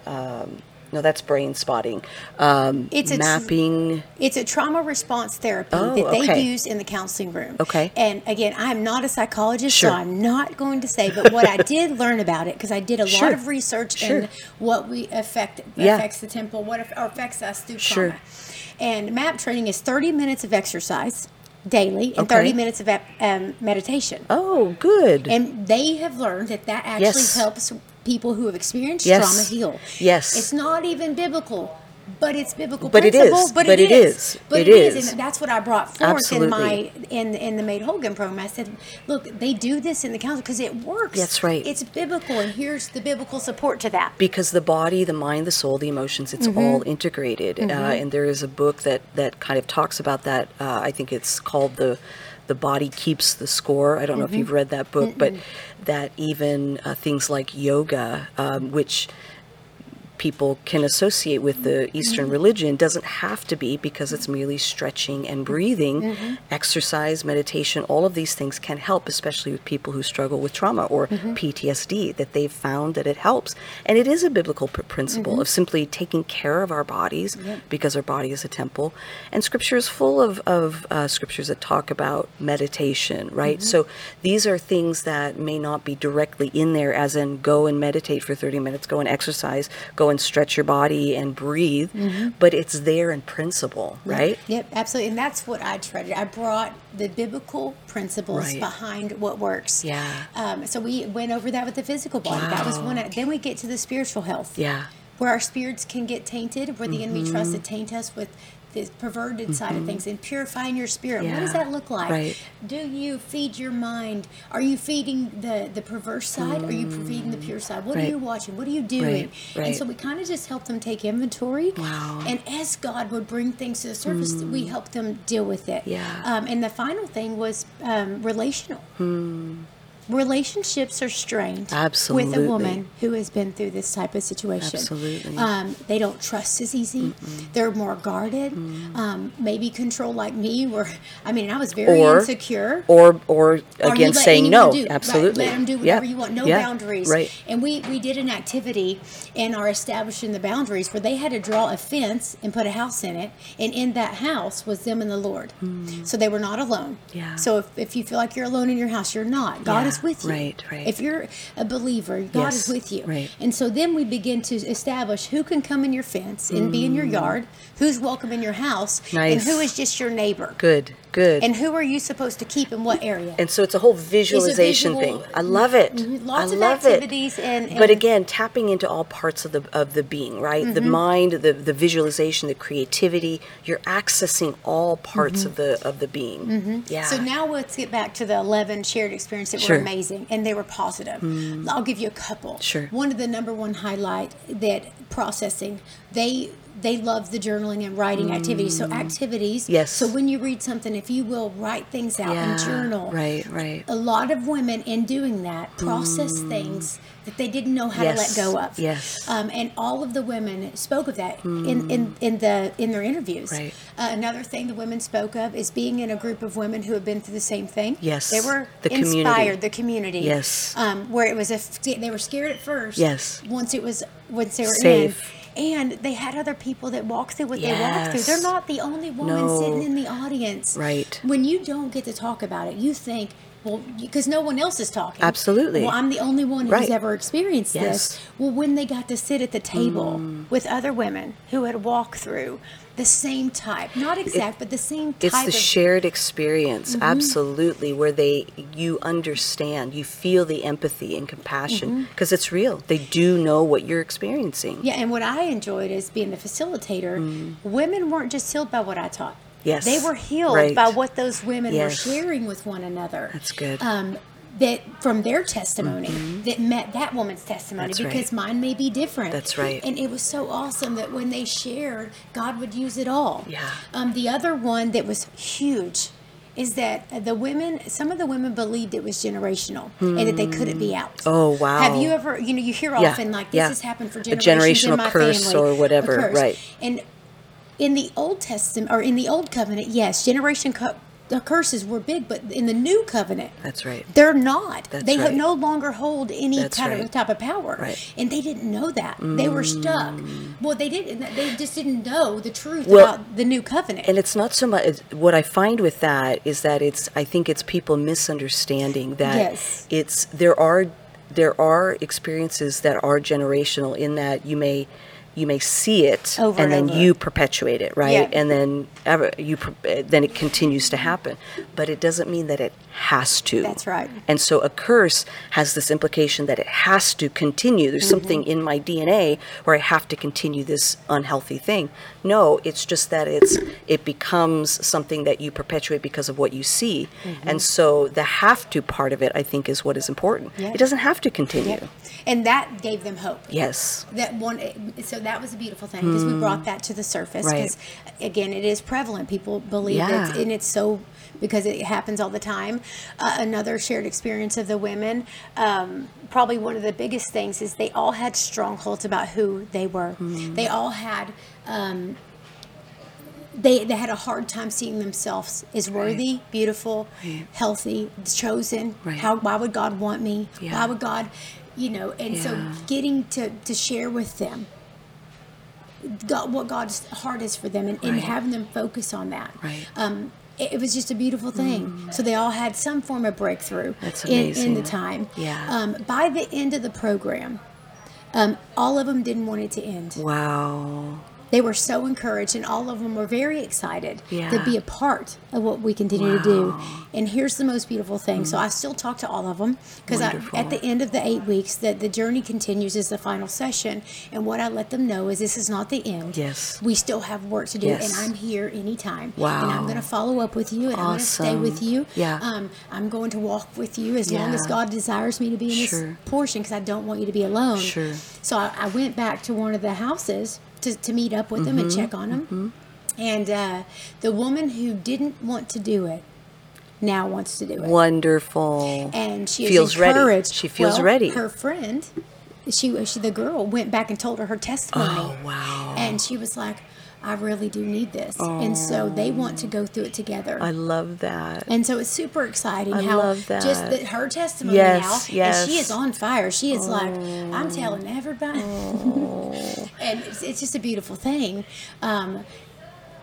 Um, no, that's brain spotting. Um, It's a tr- mapping. It's a trauma response therapy Oh, that they okay. use in the counseling room. Okay. And again, I'm not a psychologist, Sure. so I'm not going to say. But what I did <laughs> learn about it, because I did a Sure. lot of research Sure. in what we affect Yeah. affects the temple, what affects us through Sure. trauma. And MAP training is 30 minutes of exercise daily and Okay. 30 minutes of um, meditation. Oh, good. And they have learned that that actually Yes. helps people who have experienced Yes. trauma heal. Yes. It's not even biblical, but it's biblical But principle. is. But, But it it is. is. But It it is. is. And that's what I brought forth in my in in the Made Whole Again program. I said, look, they do this in the council because it works. That's right. It's biblical, and here's the biblical support to that. because the body, the mind, the soul, the emotions, it's Mm-hmm. all integrated. Uh, and there is a book that that kind of talks about that. Uh, I think it's called the the body keeps the score. I don't know if Mm-hmm. you've read that book, but that even uh, things like yoga, um, which people can associate with the Eastern mm-hmm. religion doesn't have to be because it's merely stretching and breathing. Mm-hmm. Exercise, meditation, all of these things can help, especially with people who struggle with trauma or mm-hmm. PTSD, that they've found that it helps. And it is a biblical pr- principle of simply taking care of our bodies because our body is a temple. And scripture is full of, of uh, scriptures that talk about meditation, right? So these are things that may not be directly in there, as in go and meditate for 30 minutes, go and exercise, go and stretch your body and breathe, but it's there in principle, right? Yep, absolutely. And that's what I treasured. I brought the biblical principles Right. behind what works. Yeah. Um, so we went over that with the physical body. That was one. Of, then we get to the spiritual health. Yeah. Where our spirits can get tainted, where the enemy tries Mm-hmm. to taint us with the perverted side of things and purifying your spirit. What does that look like? right. Do you feed your mind? Are you feeding the the perverse side? Or are you feeding the pure side? What are you watching? What are you doing? And right. so we kind of just help them take inventory. Wow. And as God would bring things to the surface, we help them deal with it. Mm. Yeah. Um, and the final thing was um, relational. Relationships are strained with a. Woman who has been through this type of situation. Absolutely. Um, they don't trust as easy. They're more guarded. Mm. Um, maybe control like me, where I mean, I was very Or- insecure. Or, or again, saying no. do- right, Absolutely. let them do whatever you want. No boundaries. Right. And we, we did an activity in our establishing the boundaries where they had to draw a fence and put a house in it. And in that house was them and the Lord. So they were not alone. Yeah. So if, if you feel like you're alone in your house, you're not. God Yeah, is with you. right, right. If you're a believer, God Yes, is with you. right. And so then we begin to establish who can come in your fence and be in your yard, who's welcome in your house, and Hmm. Who is just your neighbor. Good, good. And who are you supposed to keep in what area? And so it's a whole visualization visual- thing. I love it. Mhm. Lots I of love activities it. and- but again, tapping into all parts of the of the being, right? The mm-hmm. mind, the the visualization, the creativity. You're accessing all parts mm-hmm. of the of the being. Mm-hmm. Yeah. So now let's get back to the 11 shared experiences that Sure. were amazing and they were positive. Mm. I'll give you a couple. Sure. One of the number one highlight that processing, they they love the journaling and writing activities. So activities. Mm. Yes. So when you read something, if you will write things out and journal. right, right. A lot of women in doing that process things that they didn't know how Mm. Yes, to let go of. yes. Um, and all of the women spoke of that in, in, in the in their interviews. Right. Uh, another thing the women spoke of is being in a group of women who have been through the same thing. Yes, They were the community. inspired, the community. Yes. Um, where it was a, they were scared at first. Yes. Once it was, once they were Safe. in. And they had other people that walked through what they walked through. They're not the only woman No. sitting in the audience. Right. When you don't get to talk about it, you think well, because no one else is talking. Absolutely. Well, I'm the only one Right. who's ever experienced Yes. Mm. this. Well, when they got to sit at the table with other women who had walked through the same type, not exact, but the same type It's the of shared experience, absolutely, where they you understand, you feel the empathy and compassion because it's real. They do know what you're experiencing. Yeah, and what I enjoyed is being the facilitator, women weren't just healed by what I taught. Mm. Yes, They were healed right. by what those women Yes. were sharing with one another. That's good. Um, that from their testimony that met that woman's testimony Mm-hmm. That's because right. mine may be different. That's right. And it was so awesome that when they shared, God would use it all. Yeah. Um, the other one that was huge is that the women, some of the women believed it was generational and that they couldn't be out. Oh, wow. Have you ever, you know, you hear Yeah, often like this yeah. has happened for A generations in my curse family. or whatever, right. And in the Old Testament or in the Old Covenant, yes, generation cu- the curses were big, but in the New Covenant, That's right. they're not. That's they right. no longer hold any That's kind right. of type of power, Right. and they didn't know that. They were mm. stuck. Well, they didn't. They just didn't know the truth Well, about the New Covenant. And it's not so much what I find with that is that it's I think it's people misunderstanding that Yes. it's there are there are experiences that are generational in that you may you may see it Over and and then over. you perpetuate it right Yeah. and then ever you then it continues to happen but it doesn't mean that it has to That's right. and so a curse has this implication that it has to continue. There's something Mm-hmm. in my DNA where I have to continue this unhealthy thing. No, it's just that it's it becomes something that you perpetuate because of what you see. Mm-hmm. And so the have to part of it I think is what is important. Yeah. It doesn't have to continue. Yep. And that gave them hope. Yes. That one, so that was a beautiful thing because we brought that to the surface. Right. Because again, it is prevalent. People believe Yeah. it, and it's so because it happens all the time. Uh, another shared experience of the women. Um, probably one of the biggest things is they all had strongholds about who they were. Mm-hmm. They all had. Um, they, they had a hard time seeing themselves as worthy, beautiful, healthy, chosen. Right. How why would God want me? Yeah. Why would God, you know? And so getting to to share with them God, what God's heart is for them and, and having them focus on that. Right. Um, it, it was just a beautiful thing. So they all had some form of breakthrough That's in, in the time. Yeah. Um, by the end of the program, um, all of them didn't want it to end. Wow. They were so encouraged, and all of them were very excited to be a part of what we continue to do. And here's the most beautiful thing. So I still talk to all of them because at the end of the eight weeks, that the journey continues is the final session. And what I let them know is this is not the end. Yes. we still have work to do, Yes. and I'm here anytime. Wow. and I'm going to follow up with you, and I'm going to stay with you. Yeah. um, I'm going to walk with you as long as God desires me to be in this portion because I don't want you to be alone. Sure. So I, I went back to one of the houses to, to meet up with them and Mm-hmm. check on them. And uh, the woman who didn't want to do it now wants to do it. Wonderful. And she Feels ready. She feels Well, ready. Her friend, she, she the girl went back and told her her testimony. Oh, wow. And she was like, I really do need this. And so they want to go through it together. I love that. And so it's super exciting I how love just that. that her testimony Yes, now, and she is on fire. She is like, I'm telling everybody, <laughs> and it's, it's just a beautiful thing. Um,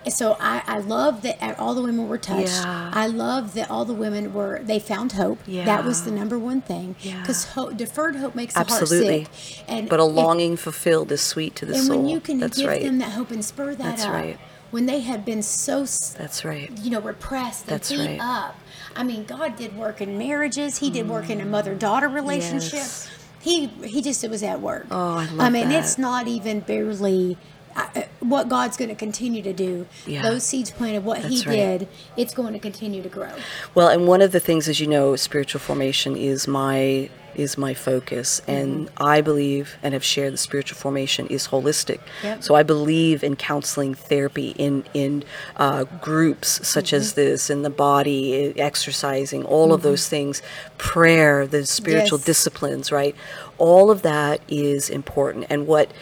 so I, I love that all the women were touched. Yeah. I love that all the women were they found hope. That was the number one thing Yeah. because deferred hope makes the Absolutely. heart sick. And But a longing fulfilled is sweet to the and soul. And when you can That's give right. them that hope and spur that That's up, right. when they had been so That's right. you know, repressed and That's beat right. up. I mean, God did work in marriages. He did work in a mother-daughter mm, relationship. Yes. He he just it was at work. Oh, I love that. I mean, that. it's not even barely. What God's going to continue to do, Yeah. those seeds planted, what He right. did, it's going to continue to grow. Well, and one of the things, as you know, spiritual formation is my is my focus, mm-hmm. and I believe and have shared the spiritual formation is holistic. Yep. So I believe in counseling, therapy, in in uh, groups such as mm-hmm. this, in the body, exercising, all of mm-hmm. those things, prayer, the spiritual Yes. disciplines, right? All of that is important, and what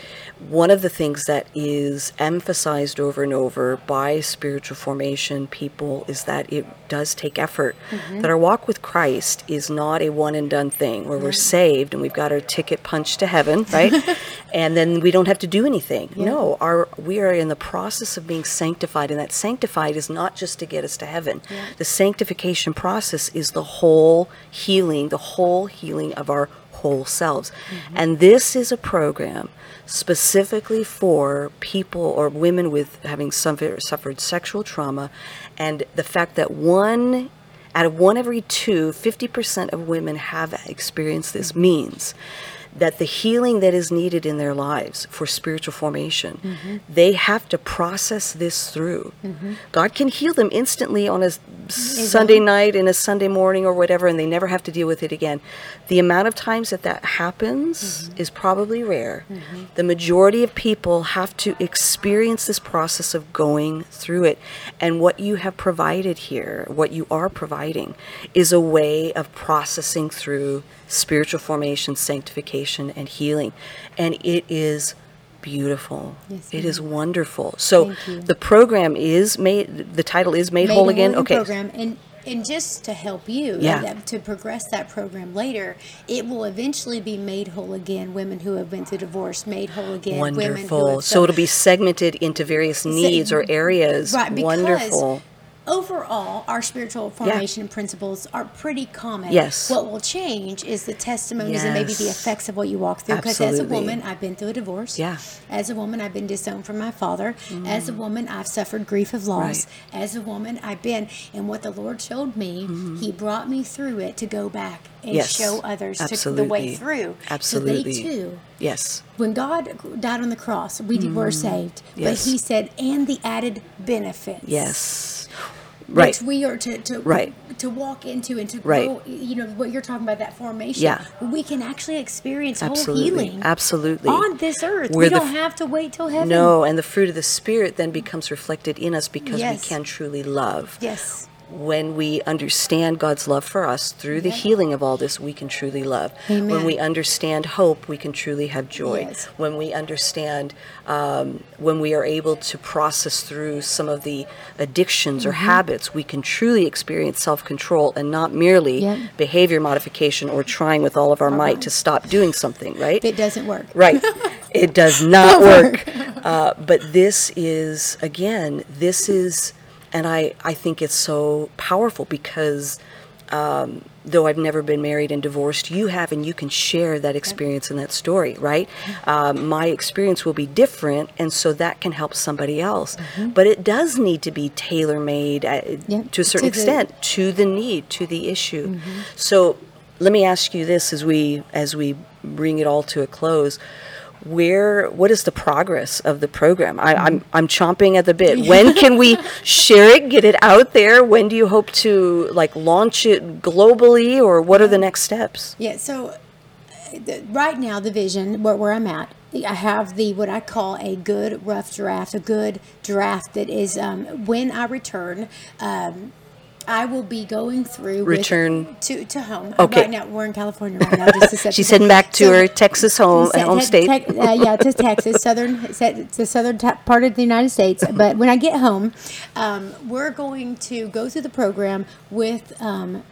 one of the things that is emphasized over and over by spiritual formation people is that it does take effort. Mm-hmm. That our walk with Christ is not a one and done thing where we're mm-hmm. saved and we've got our ticket punched to heaven, right? <laughs> and then we don't have to do anything. No, our we are in the process of being sanctified and that sanctified is not just to get us to heaven. The sanctification process is the whole healing, the whole healing of our whole selves. Mm-hmm. And this is a program specifically for people or women with having suffered, suffered sexual trauma. And the fact that one out of one every two, 50% of women have experienced this mm-hmm. means that the healing that is needed in their lives for spiritual formation, mm-hmm. they have to process this through. Mm-hmm. God can heal them instantly on a Sunday night and a Sunday morning or whatever, and they never have to deal with it again. The amount of times that that happens mm-hmm. is probably rare. The majority of people have to experience this process of going through it. And what you have provided here, what you are providing, is a way of processing through spiritual formation, sanctification, and healing. And it is beautiful. Yes, it is wonderful. So the program is made, the title is Made, Made Whole Again. Okay. program and and just to help you Yeah. to progress that program later it will eventually be made whole again women who have been through divorce made whole again women who Wonderful. have So it'll be segmented into various needs or areas. right because Wonderful. Overall our spiritual formation principles are pretty common Yes. what will change is the testimonies and maybe the effects of what you walk through because as a woman i've been through a divorce Yeah. as a woman i've been disowned from my father as a woman i've suffered grief of loss Right. as a woman i've been and what the lord showed me he brought me through it to go back and Yes. show others to the way through Absolutely. so they too Yes. when God died on the cross, we were saved. Mm-hmm. Yes. But He said, and the added benefits. Yes. Right. Which we are to, to Right. to walk into and to Right. grow. You know what you're talking about that formation. Yeah. we can actually experience whole Absolutely. healing. Absolutely. on this earth. Where we don't f- have to wait till heaven. No, and the fruit of the Spirit then becomes reflected in us because Yes. we can truly love. Yes. When we understand God's love for us through the healing of all this, we can truly love. Amen. When we understand hope, we can truly have joy. Yes. When we understand, um, when we are able to process through some of the addictions or Mm-hmm. habits, we can truly experience self control and not merely behavior modification or trying with all of our might to stop doing something, right? It doesn't work. Right. It does not <laughs> work. Uh, but this is, again, this is, and I, I think it's so powerful because um, though I've never been married and divorced, you have, and you can share that experience and that story, right? Um, my experience will be different, and so that can help somebody else. But it does need to be tailor made uh, Yep, to a certain to the- extent to the need, to the issue. So let me ask you this as we as we bring it all to a close. Where what is the progress of the program? I, I'm I'm chomping at the bit. When <laughs> can we share it, get it out there? When do you hope to like launch it globally, or what are the next steps? Yeah. So uh, the, right now, the vision where, where I'm at, I have the what I call a good rough draft, a good draft that is um, when I return. Um, I will be going through with- Return- to to home. Okay. Right now we're in California right now. Just to set <laughs> She's the- heading back to So- her Texas home Te- home te- state. te- uh, yeah, to <laughs> Texas, southern, se- the southern ta- part of the United States. <laughs> But when I get home, um, we're going to go through the program with um,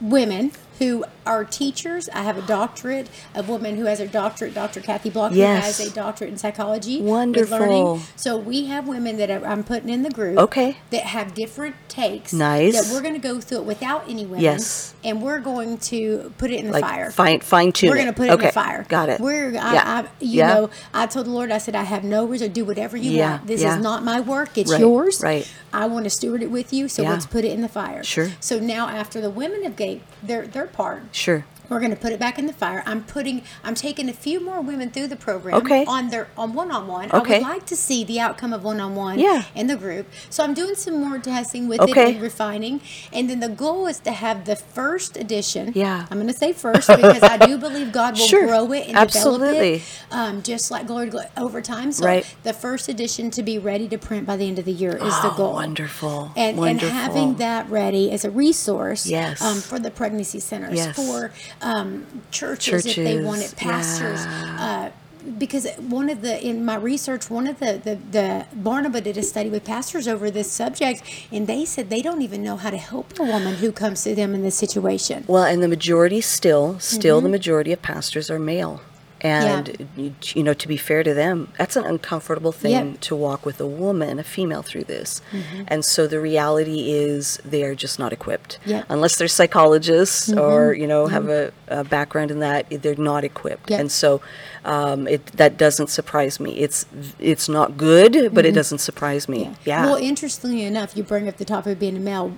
women who are teachers. I have a doctorate, a woman who has a doctorate, Dr. Kathy Block, Yes. who has a doctorate in psychology. Wonderful. learning. So we have women that are, I'm putting in the group. Okay. That have different takes. Nice. That we're going to go through it without any women. Yes. And we're going to put it in the like fire. fine fine tune. We're going to put it okay. in the fire. Got it. We're, I, Yeah. I, you Yeah. know, I told the Lord, I said, I have no reason. Do whatever you Yeah, want. This yeah. is not my work. It's Right, yours. right. I want to steward it with you. So let's put it in the fire. Sure. So now, after the women have gave their their part, Sure. we're going to put it back in the fire. I'm putting, I'm taking a few more women through the program. Okay. On their on one on one. I would like to see the outcome of one on one. Yeah. In the group. So I'm doing some more testing with Okay. it and refining, and then the goal is to have the first edition. Yeah. I'm going to say first because I do believe God will <laughs> Sure. grow it and Absolutely. develop it, um, just like glory to glory over time. So Right. the first edition to be ready to print by the end of the year is the Oh, goal. wonderful. And, and having that ready as a resource Yes. um, for the pregnancy centers, Yes. for um, churches, if they want it, pastors, yeah. uh, because one of the in my research, one of the the, the Barnabas did a study with pastors over this subject, and they said they don't even know how to help a woman who comes to them in this situation. Well, and the majority still, still the majority of pastors are male. And, you, you know, to be fair to them, that's an uncomfortable thing to walk with a woman, a female, through this. And so the reality is they are just not equipped. Yep. Unless they're psychologists or, you know, have a, a background in that, they're not equipped. And so um, it, that doesn't surprise me. It's, it's not good, but it doesn't surprise me. Yeah. Well, interestingly enough, you bring up the topic of being a male.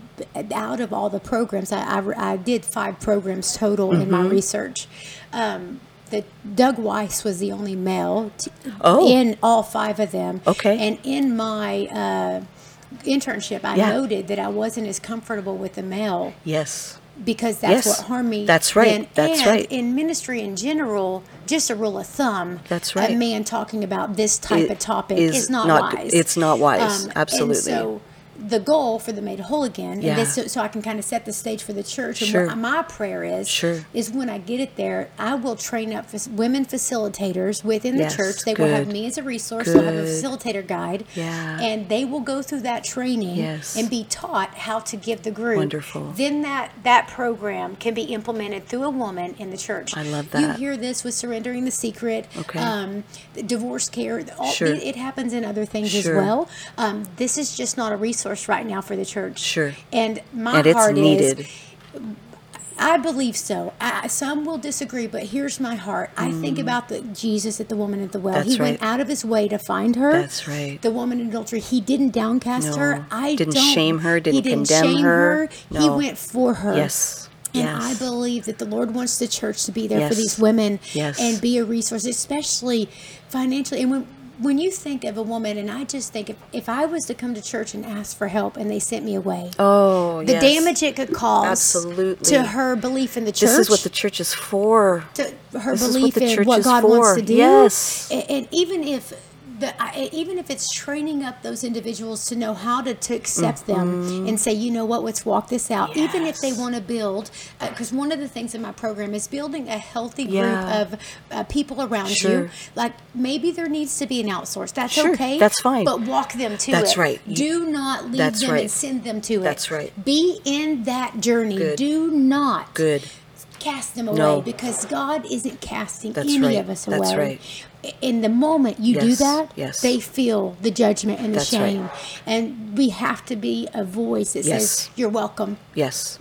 Out of all the programs, I, I, I did five programs total in Mm-hmm. my research. Um, the Doug Weiss was the only male t- Oh. in all five of them. Okay. And in my uh, internship, I Yeah. noted that I wasn't as comfortable with the male yes. because that's Yes. what harmed me. That's right. then. That's and right. In ministry in general, just a rule of thumb. That's right. A man talking about this type It of topic is is, not, not- wise. it's not wise. and Absolutely. The goal for the Made Whole Again, Yeah. and this, so, so I can kind of set the stage for the church. And Sure. what my prayer is, Sure. is when I get it there, I will train up women facilitators within the church. They will have me as a resource. They'll have a facilitator guide. Yeah. And they will go through that training Yes. and be taught how to give the group. Wonderful. Then that that program can be implemented through a woman in the church. I love that You hear this with surrendering the secret. Okay. Um, divorce care. All, Sure. it, it happens in other things Sure. as well. Um, this is just not a resource right now for the church. Sure. And my and it's heart needed. is. I believe so. I, some will disagree, but here's my heart. I think about the Jesus at the woman at the well. Mm. That's he went out of his way to find her. That's right. The woman in adultery. He didn't downcast No. her. I Didn't shame her, he didn't didn't condemn shame her. He No. went for her. Yes. And yes. I believe that the Lord wants the church to be there for these women Yes. and be a resource, especially financially. And when when you think of a woman, and I just think if, if I was to come to church and ask for help and they sent me away, Oh, the yes. damage it could cause Absolutely. to her belief in the church. This is what the church is for. to her this is what belief the in church what God wants to do. Yes. And, and even if the I, even if it's training up those individuals to know how to, to accept them and say, you know what, let's walk this out. Even if they Mm-hmm. Want to build, because one of the things in my program is building a healthy group Yeah. of uh, people around you. Like maybe there needs to be an outsource. That's Sure, okay. that's fine. But walk them to That's it. right. You- Do not leave That's them right. and send them to it. That's right. Be in that journey. Good. Do not Good. Cast them away No. because God isn't casting That's any right. of us away. That's right. In the moment you do that, Yes. they feel the judgment and the That's right. shame. And we have to be a voice that Yes. says, You're welcome. Yes.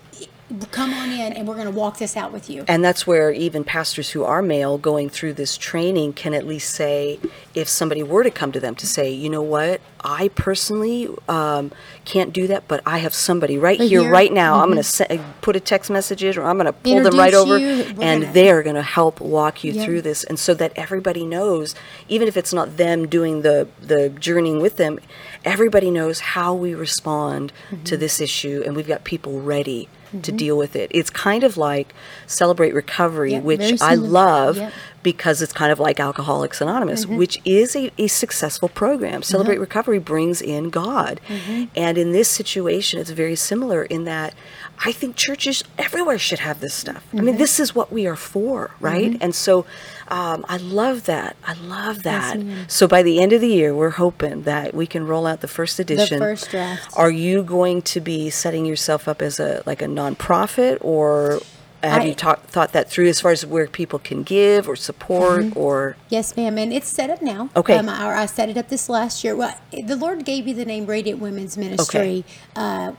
Come on in and we're going to walk this out with you. And that's where even pastors who are male going through this training can at least say, if somebody were to come to them to say, you know what, I personally um, can't do that, but I have somebody right here, here. right now. I'm going to put a text message in, or I'm going to pull them right over, you. And gonna- they're going to help walk you Yeah. through this, and so that everybody knows, even if it's not them doing the the journeying with them, everybody knows how we respond Mm-hmm. to this issue, and we've got people ready. To deal with it. It's kind of like Celebrate Recovery, Yep, which I love Yep. Because it's kind of like Alcoholics Anonymous, Mm-hmm. which is a, a successful program. Celebrate Uh-huh. Recovery brings in God. Mm-hmm. And in this situation, it's very similar in that I think churches everywhere should have this stuff. I Mm-hmm. mean, this is what we are for, right? And so um, I love that. I love that. so by the end of the year, we're hoping that we can roll out the first edition. The first draft. Are you going to be setting yourself up as a like a nonprofit or have I- you thought that through as far as where people can give or support Mm-hmm. or Yes, ma'am, and it's set up now. Okay. um, I, I set it up this last year. Well, the Lord gave me the name Radiant Women's Ministry. Uh,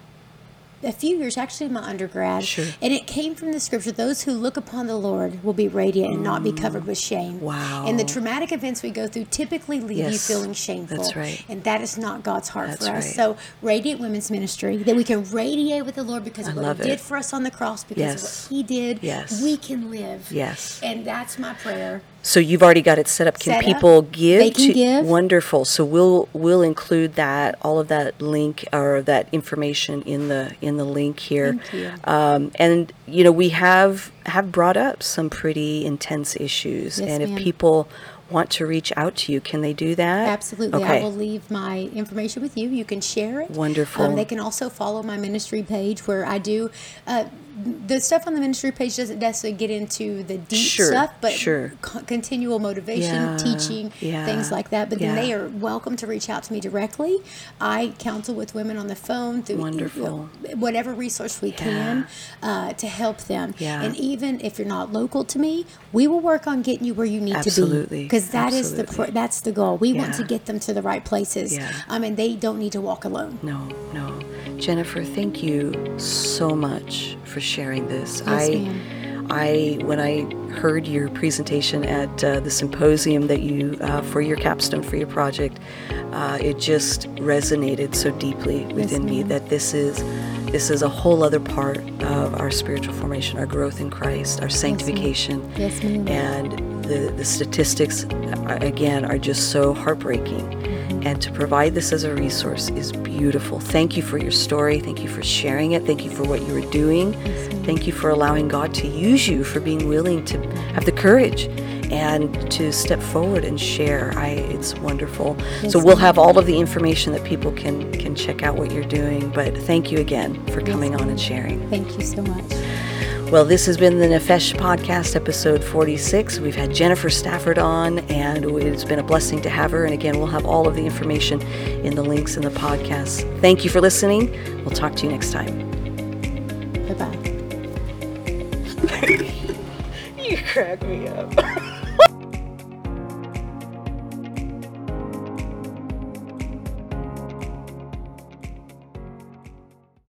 a few years, actually, in my undergrad, Sure. and it came from the scripture: "Those who look upon the Lord will be radiant and not be mm. covered with shame." Wow. And the traumatic events we go through typically leave you feeling shameful. that's right. And that is not God's heart That's for us. right. So, Radiant Women's Ministry that we can radiate with the Lord because of what love He did it. for us on the cross, because Yes. of what He did. Yes. we can live. Yes. And that's my prayer. So you've already got it set up. Can Set up. people give? They can to- give. Wonderful. So we'll we'll include that all of that link or that information in the in the link here. Thank you. Um, and you know we have have brought up some pretty intense issues, Yes, and if people want to reach out to you, can they do that? Absolutely. Okay. I will leave my information with you. You can share it. Wonderful. Um, they can also follow my ministry page where I do. Uh, the stuff on the ministry page doesn't necessarily get into the deep Sure, stuff, but sure. co- continual motivation, Yeah, teaching, yeah, things like that. But then they are welcome to reach out to me directly. I counsel with women on the phone through Wonderful. whatever resource we can uh, to help them. Yeah. And even if you're not local to me, we will work on getting you where you need to be. Because that is the absolutely. pr- that's the goal. We want to get them to the right places. Yeah. Um, and they don't need to walk alone. No, no. Jennifer, thank you so much for sharing this. Yes, I, ma'am. I, when I heard your presentation at uh, the symposium that you uh, for your capstone for your project, uh, it just resonated so deeply within me that this is this is a whole other part of our spiritual formation, our growth in Christ, our sanctification, Yes, ma'am. and the the statistics again are just so heartbreaking. And to provide this as a resource is beautiful. Thank you for your story. Thank you for sharing it. Thank you for what you were doing. Thank you for allowing God to use you, for being willing to have the courage and to step forward and share. I, it's wonderful. so we'll have all of the information that people can can check out what you're doing. But thank you again for coming on and sharing. Thank you so much. Well, this has been the Nephesh Podcast, episode 46. We've had Jennifer Stafford on, and it's been a blessing to have her. And again, we'll have all of the information in the links in the podcast. Thank you for listening. We'll talk to you next time. Bye bye. <laughs> You crack me up. <laughs>